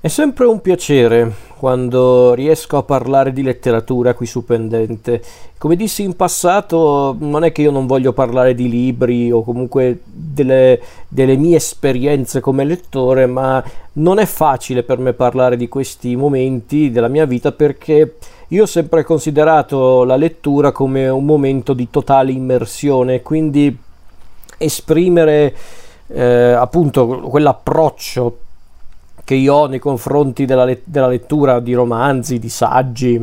È sempre un piacere quando riesco a parlare di letteratura qui su Pendente. Come dissi in passato, non è che io non voglio parlare di libri o comunque delle, delle mie esperienze come lettore, ma non è facile per me parlare di questi momenti della mia vita perché io ho sempre considerato la lettura come un momento di totale immersione, quindi esprimere eh, appunto quell'approccio che io ho nei confronti della, let- della lettura di romanzi, di saggi,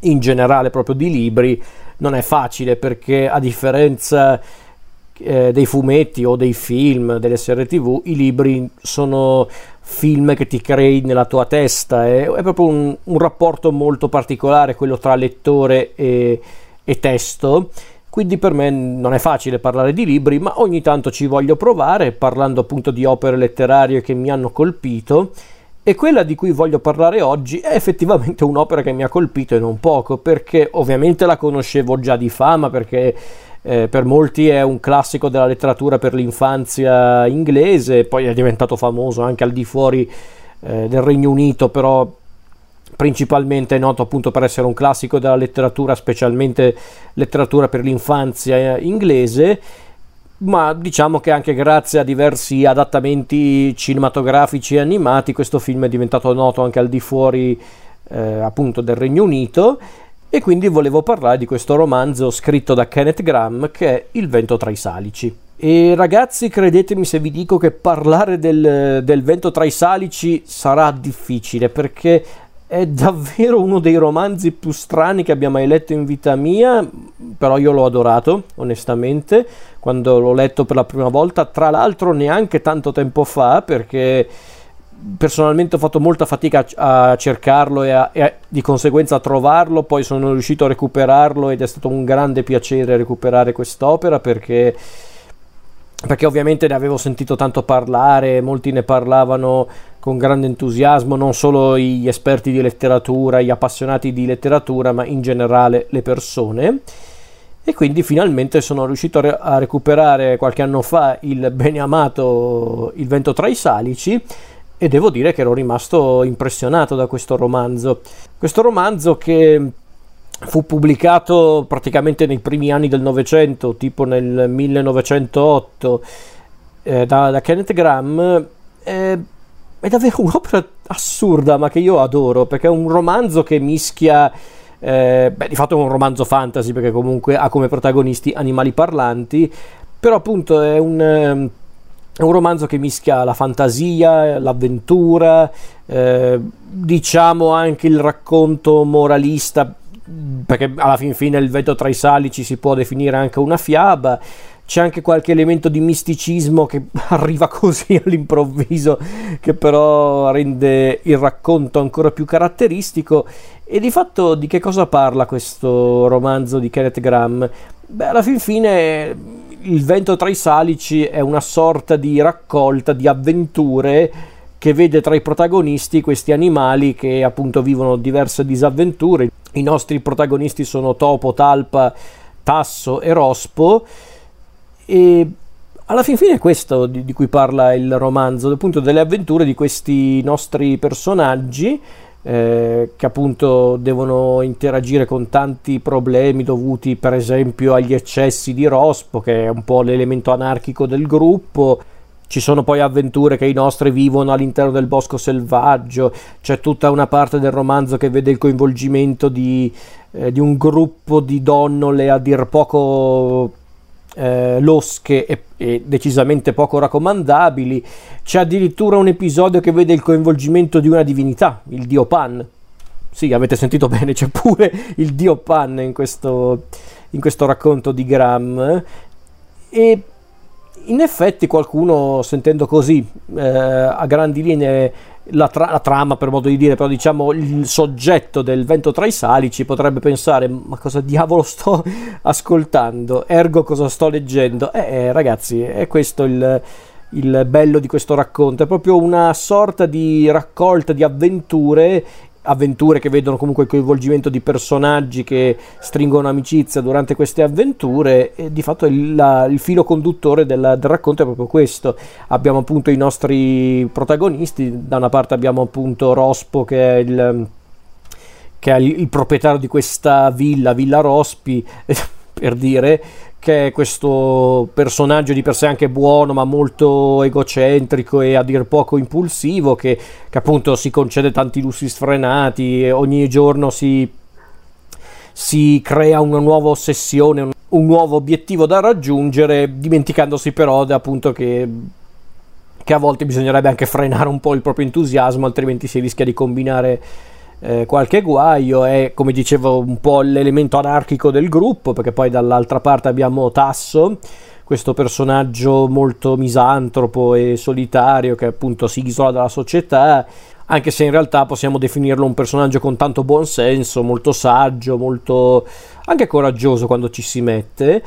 in generale proprio di libri, non è facile perché a differenza eh, dei fumetti o dei film, delle serie tv, i libri sono film che ti crei nella tua testa, è, è proprio un, un, rapporto molto particolare quello tra lettore e, e testo quindi per me non è facile parlare di libri, ma ogni tanto ci voglio provare, parlando appunto di opere letterarie che mi hanno colpito. E quella di cui voglio parlare oggi è effettivamente un'opera che mi ha colpito e non poco, perché ovviamente la conoscevo già di fama, perché eh, per molti è un classico della letteratura per l'infanzia inglese, poi è diventato famoso anche al di fuori eh, del Regno Unito, però principalmente noto appunto per essere un classico della letteratura, specialmente letteratura per l'infanzia inglese, ma diciamo che anche grazie a diversi adattamenti cinematografici e animati questo film è diventato noto anche al di fuori eh, appunto del Regno Unito e quindi volevo parlare di questo romanzo scritto da Kenneth Graham che è Il vento tra i salici. E ragazzi, credetemi se vi dico che parlare del, del vento tra i salici sarà difficile perché è davvero uno dei romanzi più strani che abbia mai letto in vita mia, però io l'ho adorato, onestamente, quando l'ho letto per la prima volta, tra l'altro neanche tanto tempo fa, perché personalmente ho fatto molta fatica a, cercarlo e, a, e a, di conseguenza a trovarlo, poi sono riuscito a recuperarlo ed è stato un grande piacere recuperare quest'opera perché perché ovviamente ne avevo sentito tanto parlare, molti ne parlavano con grande entusiasmo, non solo gli esperti di letteratura, gli appassionati di letteratura, ma in generale le persone. E quindi finalmente sono riuscito a, re- a recuperare qualche anno fa il bene amato Il vento tra i salici e devo dire che ero rimasto impressionato da questo romanzo. Questo romanzo che fu pubblicato praticamente nei primi anni del Novecento, tipo nel 1908, eh, da, da, Kenneth Graham. Eh, è davvero un'opera assurda, ma che io adoro, perché è un romanzo che mischia... Eh, beh, di fatto è un romanzo fantasy, perché comunque ha come protagonisti animali parlanti, però appunto è un... Ehm, è un romanzo che mischia la fantasia, l'avventura, eh, diciamo anche il racconto moralista perché alla fin fine il vento tra i salici si può definire anche una fiaba. C'è anche qualche elemento di misticismo che arriva così all'improvviso, che però rende il racconto ancora più caratteristico. E di fatto di che cosa parla questo romanzo di Kenneth Graham? Beh, alla fin fine il vento tra i salici è una sorta di raccolta di avventure che vede tra i protagonisti questi animali che appunto vivono diverse disavventure. I nostri protagonisti sono Topo, Talpa, Tasso e Rospo e alla fin fine è questo di, di cui parla il romanzo, appunto delle avventure di questi nostri personaggi eh, che appunto devono interagire con tanti problemi dovuti per esempio agli eccessi di Rospo che è un po' l'elemento anarchico del gruppo. Ci sono poi avventure che i nostri vivono all'interno del bosco selvaggio, c'è tutta una parte del romanzo che vede il coinvolgimento di, eh, di un gruppo di donnole a dir poco eh, losche e, e, decisamente poco raccomandabili. C'è addirittura un episodio che vede il coinvolgimento di una divinità, il dio Pan. Sì, avete sentito bene, c'è pure il dio Pan in questo, in questo racconto di Graham. E in effetti qualcuno sentendo così eh, a grandi linee la, tra- la, trama per modo di dire però diciamo il soggetto del vento tra i salici potrebbe pensare ma cosa diavolo sto ascoltando? Ergo cosa sto leggendo? Eh, eh ragazzi è questo il, il bello di questo racconto. È proprio una sorta di raccolta di avventure avventure che vedono comunque il coinvolgimento di personaggi che stringono amicizia durante queste avventure e di fatto il, la, il filo conduttore del, del, racconto è proprio questo. Abbiamo appunto i nostri protagonisti da una parte abbiamo appunto Rospo che è il, che è il, il proprietario di questa villa Villa Rospi per dire che è questo personaggio di per sé anche buono ma molto egocentrico e a dir poco impulsivo che, che appunto si concede tanti lussi sfrenati ogni giorno si, si crea una nuova ossessione, un, un, nuovo obiettivo da raggiungere dimenticandosi però appunto che che a volte bisognerebbe anche frenare un po' il proprio entusiasmo, altrimenti si rischia di combinare eh, qualche guaio, è come dicevo un po' l'elemento anarchico del gruppo, perché poi dall'altra parte abbiamo Tasso, questo personaggio molto misantropo e solitario che appunto si isola dalla società, anche se in realtà possiamo definirlo un personaggio con tanto buonsenso, molto saggio, molto anche coraggioso quando ci si mette.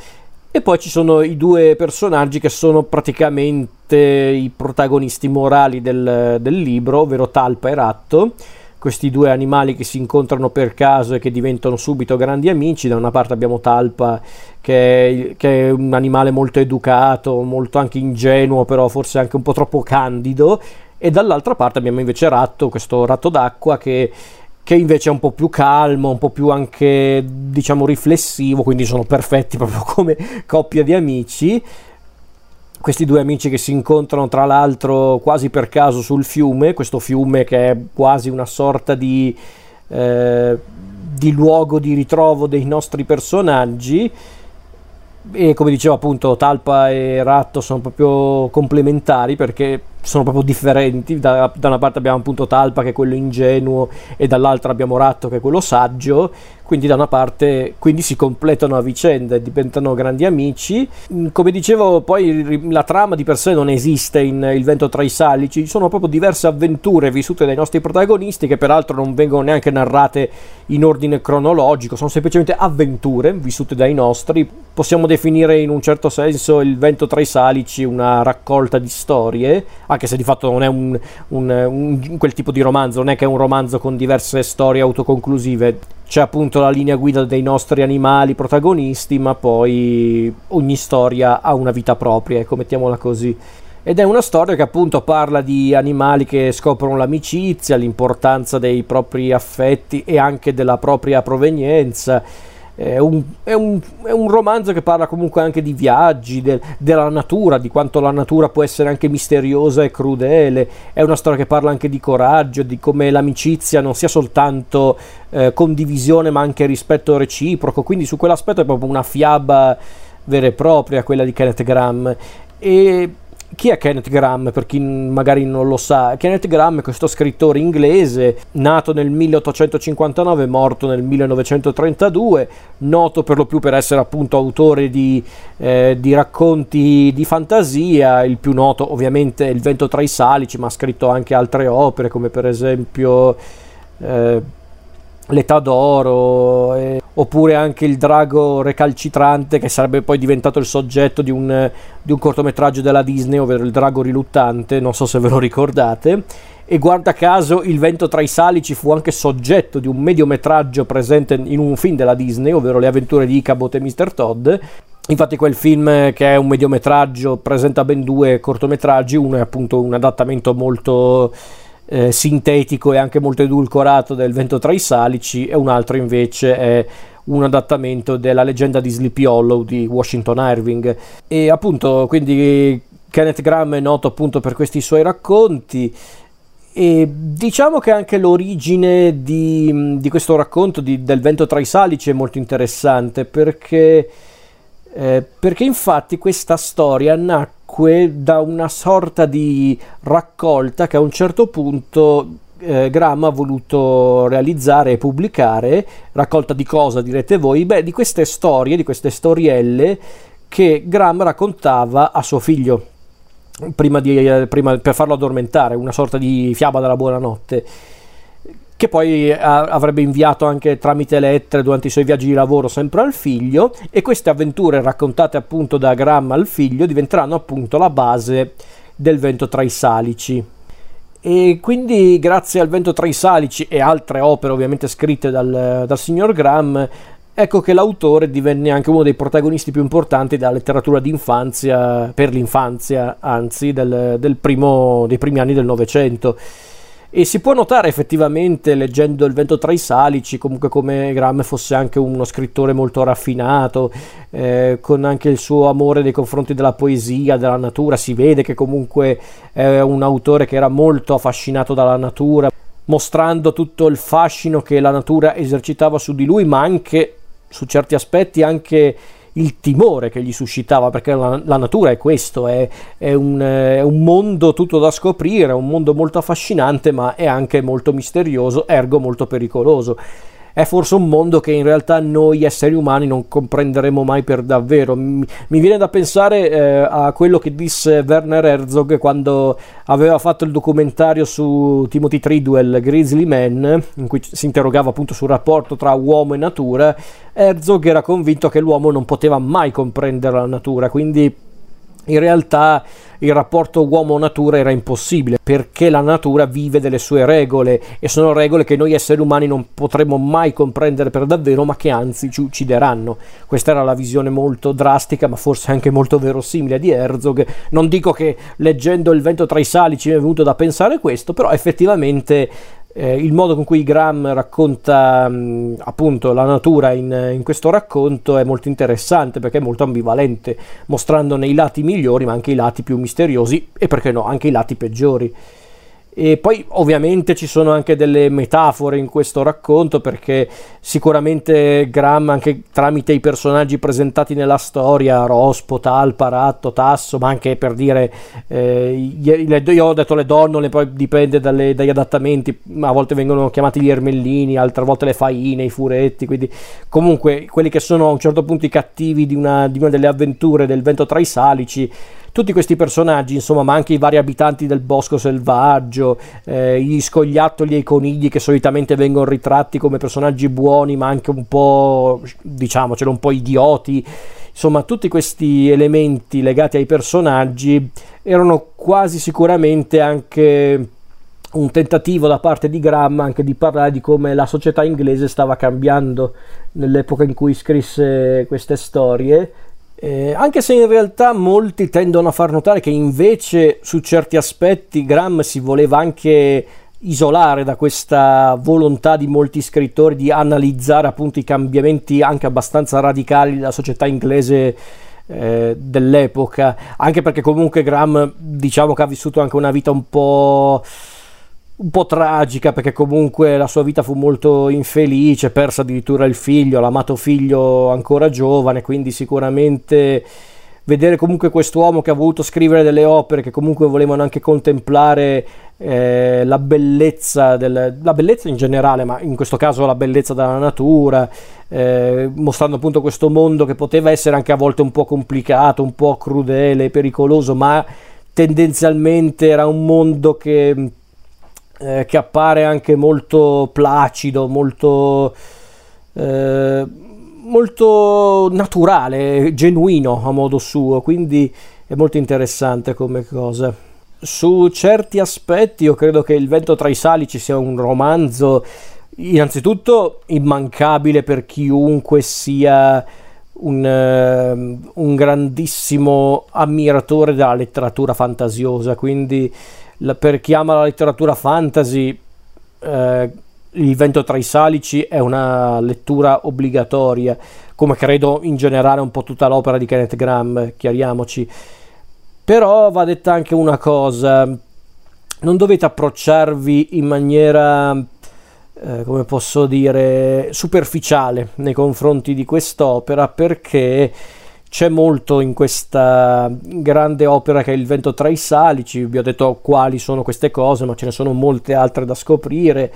E poi ci sono i due personaggi che sono praticamente i protagonisti morali del, del libro, ovvero Talpa e Ratto questi due animali che si incontrano per caso e che diventano subito grandi amici. Da una parte abbiamo Talpa che è, che è, un animale molto educato, molto anche ingenuo, però forse anche un po' troppo candido. E dall'altra parte abbiamo invece Ratto, questo ratto d'acqua che, che invece è un po' più calmo, un po' più anche diciamo riflessivo, quindi sono perfetti proprio come coppia di amici questi due amici che si incontrano tra l'altro quasi per caso sul fiume, questo fiume che è quasi una sorta di, eh, di luogo di ritrovo dei nostri personaggi. E come dicevo appunto Talpa e Ratto sono proprio complementari perché sono proprio differenti. Da, da, una parte abbiamo appunto Talpa che è quello ingenuo e dall'altra abbiamo Ratto che è quello saggio. Quindi da una parte quindi si completano a vicenda e diventano grandi amici. Mm, come dicevo poi la trama di per sé non esiste in Il vento tra i salici sono proprio diverse avventure vissute dai nostri protagonisti che peraltro non vengono neanche narrate in ordine cronologico. Sono semplicemente avventure vissute dai nostri. Possiamo definire in un certo senso Il vento tra i salici una raccolta di storie anche se di fatto non è un, un, un, quel tipo di romanzo non è che è un romanzo con diverse storie autoconclusive c'è appunto la linea guida dei nostri animali protagonisti, ma poi ogni storia ha una vita propria, ecco, mettiamola così. Ed è una storia che appunto parla di animali che scoprono l'amicizia, l'importanza dei propri affetti e anche della propria provenienza è un, è, un, è un, romanzo che parla comunque anche di viaggi, de, della natura, di quanto la natura può essere anche misteriosa e crudele. È una storia che parla anche di coraggio, di come l'amicizia non sia soltanto eh, condivisione ma anche rispetto reciproco. Quindi su quell'aspetto è proprio una fiaba vera e propria, quella di Kenneth Graham. E chi è Kenneth Graham per chi magari non lo sa? Kenneth Graham è questo scrittore inglese nato nel 1859 morto nel 1932 noto per lo più per essere appunto autore di, eh, di racconti di fantasia il più noto ovviamente è Il vento tra i salici ma ha scritto anche altre opere come per esempio eh, L'età d'oro, eh, oppure anche il drago recalcitrante che sarebbe poi diventato il soggetto di un, di un cortometraggio della Disney, ovvero il drago riluttante, non so se ve lo ricordate. E guarda caso il vento tra i salici fu anche soggetto di un mediometraggio presente in un film della Disney, ovvero Le avventure di Icabot e Mr. Todd. Infatti quel film che è un mediometraggio presenta ben due cortometraggi, uno è appunto un adattamento molto eh, sintetico e anche molto edulcorato del Vento tra i salici e un altro invece è un adattamento della leggenda di Sleepy Hollow di Washington Irving. E appunto quindi Kenneth Graham è noto appunto per questi suoi racconti. E diciamo che anche l'origine di, di questo racconto di, del vento tra i salici è molto interessante perché, eh, perché infatti questa storia nacque nacque da una sorta di raccolta che a un certo punto eh, Graham ha voluto realizzare e pubblicare, raccolta di cosa direte voi? Beh, di queste storie, di queste storielle che Graham raccontava a suo figlio. Prima, di, eh, prima per farlo addormentare, una sorta di fiaba della buonanotte che poi a, avrebbe inviato anche tramite lettere durante i suoi viaggi di lavoro sempre al figlio e queste avventure raccontate appunto da Graham al figlio diventeranno appunto la base del vento tra i salici. E quindi grazie al Vento tra i Salici e altre opere ovviamente scritte dal, dal signor Graham, ecco che l'autore divenne anche uno dei protagonisti più importanti della letteratura d'infanzia, per l'infanzia anzi, del, del primo, dei primi anni del Novecento. E si può notare effettivamente, leggendo Il vento tra i salici, comunque come Graham fosse anche uno scrittore molto raffinato, eh, con anche il suo amore nei confronti della poesia, della natura. Si vede che comunque è un autore che era molto affascinato dalla natura, mostrando tutto il fascino che la natura esercitava su di lui, ma anche su certi aspetti anche il timore che gli suscitava, perché la, la natura è questo, è, è, un, è, un, mondo tutto da scoprire, è un mondo molto affascinante, ma è anche molto misterioso, ergo molto pericoloso è forse un mondo che in realtà noi esseri umani non comprenderemo mai per davvero. Mi, mi viene da pensare eh, a quello che disse Werner Herzog quando aveva fatto il documentario su Timothy Tridwell, Grizzly Man, in cui si interrogava appunto sul rapporto tra uomo e natura. Herzog era convinto che l'uomo non poteva mai comprendere la natura, quindi in realtà il rapporto uomo-natura era impossibile perché la natura vive delle sue regole e sono regole che noi esseri umani non potremo mai comprendere per davvero ma che anzi ci uccideranno. Questa era la visione molto drastica ma forse anche molto verosimile di Herzog. Non dico che leggendo Il vento tra i sali ci è venuto da pensare questo, però effettivamente eh, il modo con cui Graham racconta mh, appunto la natura in, in, questo racconto è molto interessante perché è molto ambivalente, mostrandone i lati migliori ma anche i lati più misteriosi e perché no, anche i lati peggiori. E poi ovviamente ci sono anche delle metafore in questo racconto perché sicuramente Graham anche tramite i personaggi presentati nella storia, Rospo, Talpa, Ratto, Tasso, ma anche per dire, eh, io ho detto le donnole, poi dipende dalle, dagli adattamenti, a volte vengono chiamati gli ermellini, altre volte le faine, i furetti, quindi comunque quelli che sono a un certo punto i cattivi di una, di una delle avventure del vento tra i salici tutti questi personaggi, insomma, ma anche i vari abitanti del bosco selvaggio, eh, gli scoiattoli e i conigli che solitamente vengono ritratti come personaggi buoni, ma anche un po', diciamocelo, un po' idioti. Insomma, tutti questi elementi legati ai personaggi erano quasi sicuramente anche un tentativo da parte di Graham anche di parlare di come la società inglese stava cambiando nell'epoca in cui scrisse queste storie eh, anche se in realtà molti tendono a far notare che invece su certi aspetti Graham si voleva anche isolare da questa volontà di molti scrittori di analizzare appunto i cambiamenti anche abbastanza radicali della società inglese eh, dell'epoca, anche perché comunque Graham diciamo che ha vissuto anche una vita un po' un po' tragica perché comunque la sua vita fu molto infelice, persa addirittura il figlio, l'amato figlio ancora giovane, quindi sicuramente vedere comunque quest'uomo che ha voluto scrivere delle opere che comunque volevano anche contemplare eh, la bellezza del, la bellezza in generale, ma in questo caso la bellezza della natura, eh, mostrando appunto questo mondo che poteva essere anche a volte un po' complicato, un po' crudele, pericoloso, ma tendenzialmente era un mondo che eh, che appare anche molto placido, molto, eh, molto naturale, genuino a modo suo, quindi è molto interessante come cosa. Su certi aspetti io credo che Il vento tra i salici sia un romanzo innanzitutto immancabile per chiunque sia un, uh, un, grandissimo ammiratore della letteratura fantasiosa, quindi la, per chi ama la letteratura fantasy, eh, Il vento tra i salici è una lettura obbligatoria, come credo in generale un po' tutta l'opera di Kenneth Graham, chiariamoci. Però va detta anche una cosa, non dovete approcciarvi in maniera, eh, come posso dire, superficiale nei confronti di quest'opera perché c'è molto in questa grande opera che è Il vento tra i salici, vi ho detto quali sono queste cose, ma ce ne sono molte altre da scoprire.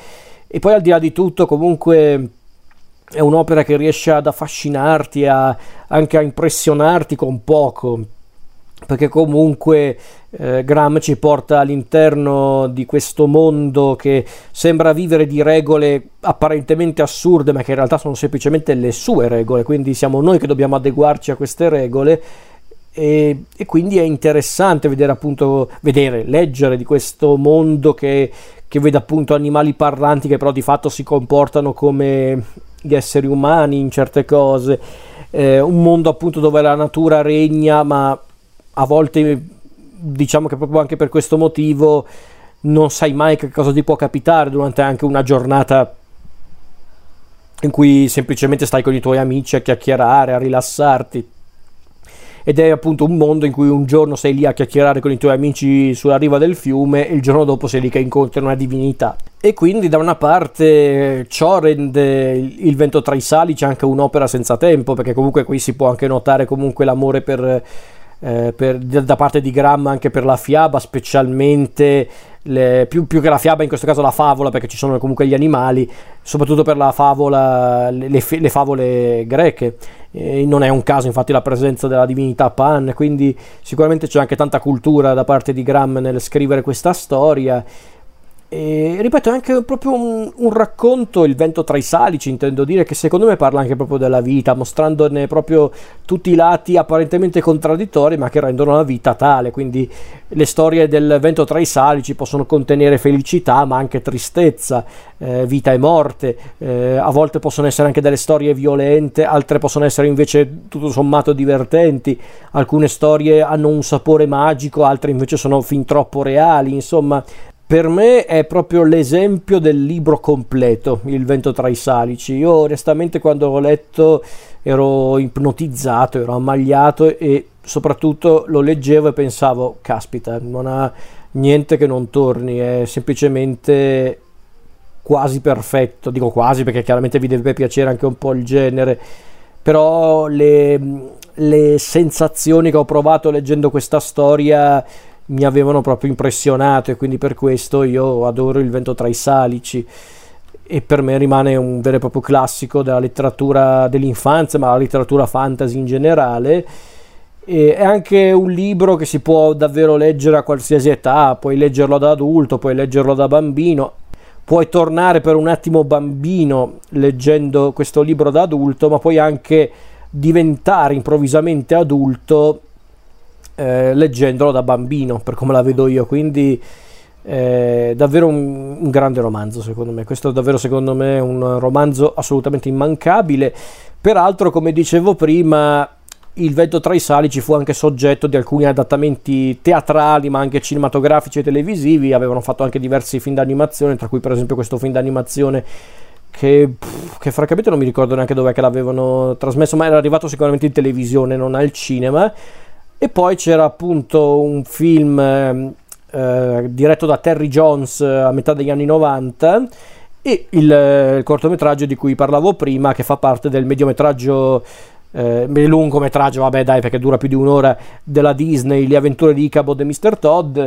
E poi al di là di tutto, comunque è un'opera che riesce ad affascinarti, a, anche a impressionarti con poco perché comunque eh, Graham ci porta all'interno di questo mondo che sembra vivere di regole apparentemente assurde, ma che in realtà sono semplicemente le sue regole, quindi siamo noi che dobbiamo adeguarci a queste regole. E, e, quindi è interessante vedere appunto vedere, leggere di questo mondo che, che vede appunto animali parlanti che però di fatto si comportano come gli esseri umani in certe cose. Eh, un mondo appunto dove la natura regna ma a volte diciamo che proprio anche per questo motivo non sai mai che cosa ti può capitare durante anche una giornata in cui semplicemente stai con i tuoi amici a chiacchierare, a rilassarti ed è appunto un mondo in cui un giorno sei lì a chiacchierare con i tuoi amici sulla riva del fiume e il giorno dopo sei lì che incontri una divinità. E quindi da una parte ciò rende il vento tra i salici anche un'opera senza tempo, perché comunque qui si può anche notare comunque l'amore per, eh, per, da parte di Graham anche per la fiaba, specialmente le, più, più, che la fiaba, in questo caso la favola, perché ci sono comunque gli animali, soprattutto per la favola, le, le favole greche. E non è un caso, infatti, la presenza della divinità Pan, quindi sicuramente c'è anche tanta cultura da parte di Graham nel scrivere questa storia. E ripeto, è anche proprio un, un, racconto, il vento tra i salici, intendo dire, che secondo me parla anche proprio della vita, mostrandone proprio tutti i lati apparentemente contraddittori, ma che rendono la vita tale. Quindi le storie del vento tra i salici possono contenere felicità, ma anche tristezza, eh, vita e morte. Eh, a volte possono essere anche delle storie violente, altre possono essere invece tutto sommato divertenti. Alcune storie hanno un sapore magico, altre invece sono fin troppo reali. Insomma, per me è proprio l'esempio del libro completo, Il vento tra i salici. Io onestamente quando l'ho letto ero ipnotizzato, ero ammagliato e soprattutto lo leggevo e pensavo, caspita, non ha niente che non torni, è semplicemente quasi perfetto, dico quasi perché chiaramente vi deve piacere anche un po' il genere, però le, le sensazioni che ho provato leggendo questa storia mi avevano proprio impressionato e quindi per questo io adoro Il vento tra i salici e per me rimane un vero e proprio classico della letteratura dell'infanzia, ma la letteratura fantasy in generale. E è anche un libro che si può davvero leggere a qualsiasi età, puoi leggerlo da adulto, puoi leggerlo da bambino, puoi tornare per un attimo bambino leggendo questo libro da adulto, ma puoi anche diventare improvvisamente adulto eh, leggendolo da bambino, per come la vedo io, quindi eh, davvero un, un, grande romanzo secondo me, questo davvero secondo me è un romanzo assolutamente immancabile, peraltro come dicevo prima il vento tra i salici fu anche soggetto di alcuni adattamenti teatrali ma anche cinematografici e televisivi, avevano fatto anche diversi film d'animazione, tra cui per esempio questo film d'animazione che, che, francamente non mi ricordo neanche dove l'avevano trasmesso, ma era arrivato sicuramente in televisione, non al cinema. E poi c'era appunto un film ehm, eh, diretto da Terry Jones eh, a metà degli anni 90 e il, eh, il, cortometraggio di cui parlavo prima che fa parte del mediometraggio eh, lungometraggio, vabbè dai perché dura più di un'ora della Disney, Le avventure di Icabod e Mr. Todd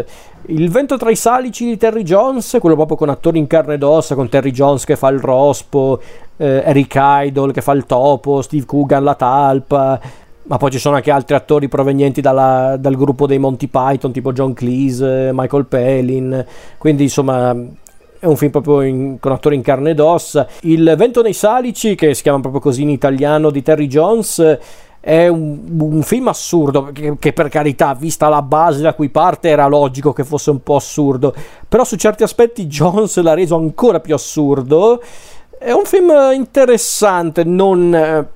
Il vento tra i salici di Terry Jones, quello proprio con attori in carne ed ossa, con Terry Jones che fa il rospo, eh, Eric Idle che fa il topo, Steve Coogan la talpa ma poi ci sono anche altri attori provenienti dalla, dal gruppo dei Monty Python, tipo John Cleese, Michael Palin, quindi insomma è un film proprio in, con attori in carne ed ossa. Il Vento nei Salici, che si chiama proprio così in italiano, di Terry Jones, è un, un film assurdo, che, che, per carità, vista la base da cui parte, era logico che fosse un po' assurdo, però su certi aspetti Jones l'ha reso ancora più assurdo. È un film interessante, non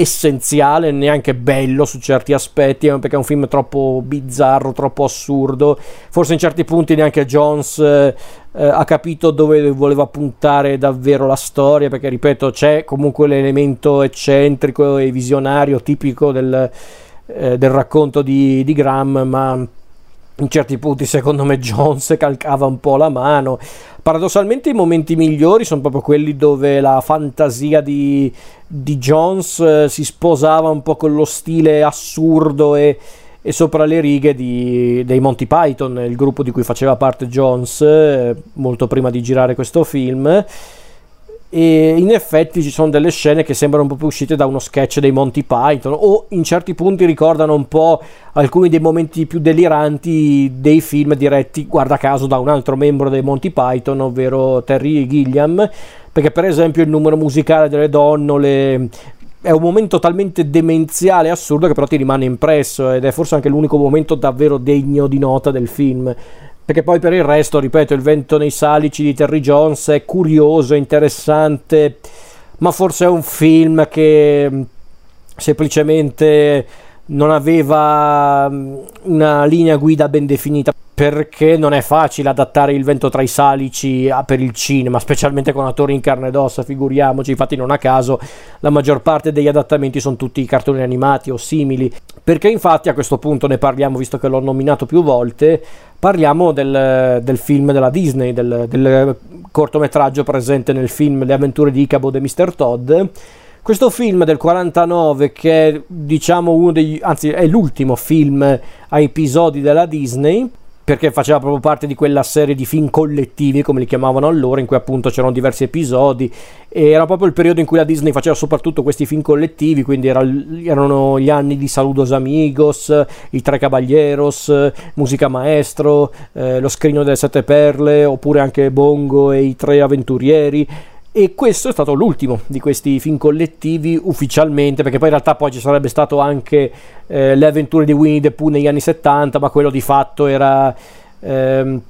essenziale, neanche bello su certi aspetti, eh, perché è un film troppo bizzarro, troppo assurdo. Forse in certi punti neanche Jones eh, eh, ha capito dove voleva puntare davvero la storia, perché ripeto, c'è comunque l'elemento eccentrico e visionario tipico del, eh, del racconto di, di Graham, ma in certi punti secondo me Jones calcava un po' la mano. Paradossalmente i momenti migliori sono proprio quelli dove la fantasia di, di Jones eh, si sposava un po' con lo stile assurdo e, e sopra le righe di, dei Monty Python, il gruppo di cui faceva parte Jones eh, molto prima di girare questo film e in effetti ci sono delle scene che sembrano proprio uscite da uno sketch dei Monty Python o in certi punti ricordano un po' alcuni dei momenti più deliranti dei film diretti guarda caso da un altro membro dei Monty Python ovvero Terry Gilliam perché per esempio il numero musicale delle donnole è un momento talmente demenziale e assurdo che però ti rimane impresso ed è forse anche l'unico momento davvero degno di nota del film. Perché poi per il resto, ripeto, il vento nei salici di Terry Jones è curioso, interessante, ma forse è un film che mm, semplicemente non aveva mm, una linea guida ben definita. Perché non è facile adattare il vento tra i salici per il cinema, specialmente con attori in carne ed ossa, figuriamoci, infatti non a caso la maggior parte degli adattamenti sono tutti cartoni animati o simili, perché infatti a questo punto ne parliamo, visto che l'ho nominato più volte, parliamo del, del film della Disney, del, del cortometraggio presente nel film Le avventure di Icabod e Mr. Todd, questo film del 49 che è diciamo uno degli anzi è l'ultimo film a episodi della Disney perché faceva proprio parte di quella serie di film collettivi, come li chiamavano allora, in cui appunto c'erano diversi episodi. E era proprio il periodo in cui la Disney faceva soprattutto questi film collettivi, quindi era, erano gli anni di Saludos Amigos, I Tre Caballeros, Musica Maestro, eh, Lo Scrigno delle Sette Perle, oppure anche Bongo e I Tre Avventurieri e questo è stato l'ultimo di questi film collettivi ufficialmente perché poi in realtà poi ci sarebbe stato anche eh, le avventure di Winnie the Pooh negli anni 70 ma quello di fatto era ehm,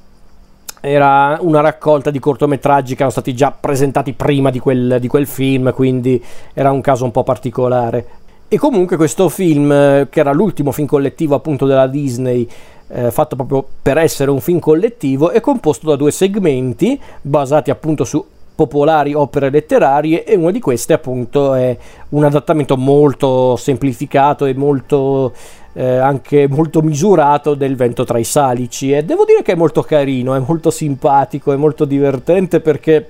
era una raccolta di cortometraggi che erano stati già presentati prima di quel, di quel film quindi era un caso un po' particolare. E comunque questo film che era l'ultimo film collettivo appunto della Disney eh, fatto proprio per essere un film collettivo è composto da due segmenti basati appunto su popolari opere letterarie e una di queste appunto è un adattamento molto semplificato e molto eh, anche molto misurato del vento tra i salici. E devo dire che è molto carino, è molto simpatico, è molto divertente perché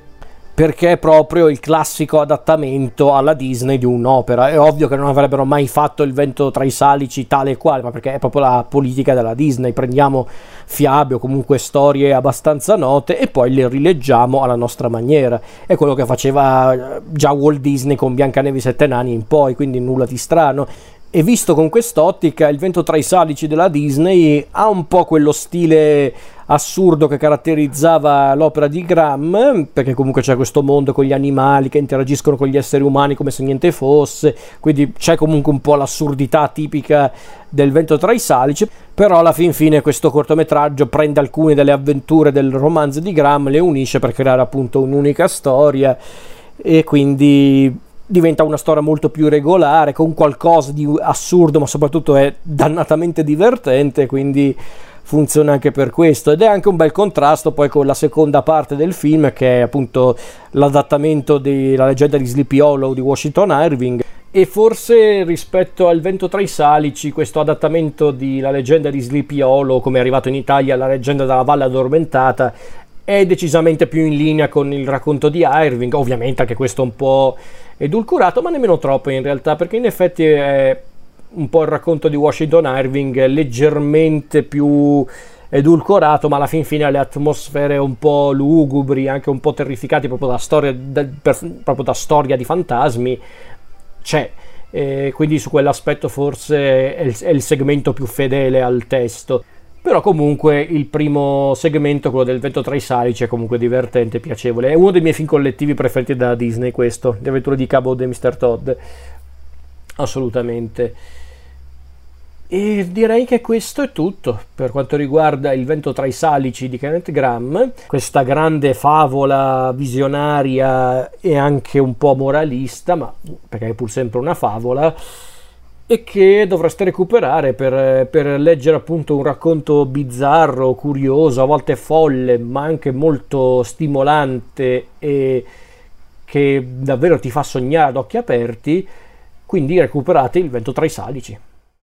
perché è proprio il classico adattamento alla Disney di un'opera. È ovvio che non avrebbero mai fatto il vento tra i salici tale e quale, ma perché è proprio la politica della Disney. Prendiamo fiabe o comunque storie abbastanza note e poi le rileggiamo alla nostra maniera. È quello che faceva eh, già Walt Disney con Biancaneve e Sette Nani in poi, quindi nulla di strano. E visto con quest'ottica, il vento tra i salici della Disney ha un po' quello stile assurdo che caratterizzava l'opera di Graham, perché comunque c'è questo mondo con gli animali che interagiscono con gli esseri umani come se niente fosse, quindi c'è comunque un po' l'assurdità tipica del vento tra i salici, però alla fin fine questo cortometraggio prende alcune delle avventure del romanzo di Graham, le unisce per creare appunto un'unica storia e quindi diventa una storia molto più regolare, con qualcosa di assurdo, ma soprattutto è dannatamente divertente, quindi funziona anche per questo ed è anche un bel contrasto poi con la seconda parte del film che è appunto l'adattamento della leggenda di Sleepy Hollow di Washington Irving. E forse rispetto al Vento tra i Salici questo adattamento di La leggenda di Sleepy Hollow come è arrivato in Italia la leggenda della Valle Addormentata è decisamente più in linea con il racconto di Irving. Ovviamente anche questo un po' edulcorato ma nemmeno troppo in realtà perché in effetti è un po' il racconto di Washington Irving leggermente più edulcorato, ma alla fin fine le atmosfere un po' lugubri, anche un po' terrificanti proprio da storia, da, per, proprio da storia di fantasmi. C'è. Eh, quindi su quell'aspetto forse è il, è il segmento più fedele al testo. Però comunque il primo segmento, quello del vento tra i salici, è comunque divertente e piacevole. È uno dei miei film collettivi preferiti da Disney questo, Le avventure di Cabo e Mr. Todd. Assolutamente. E direi che questo è tutto per quanto riguarda Il vento tra i salici di Kenneth Graham, questa grande favola visionaria e anche un po' moralista, ma perché è pur sempre una favola, e che dovreste recuperare per, per leggere appunto un racconto bizzarro, curioso, a volte folle, ma anche molto stimolante e che davvero ti fa sognare ad occhi aperti. Quindi recuperate il vento tra i salici.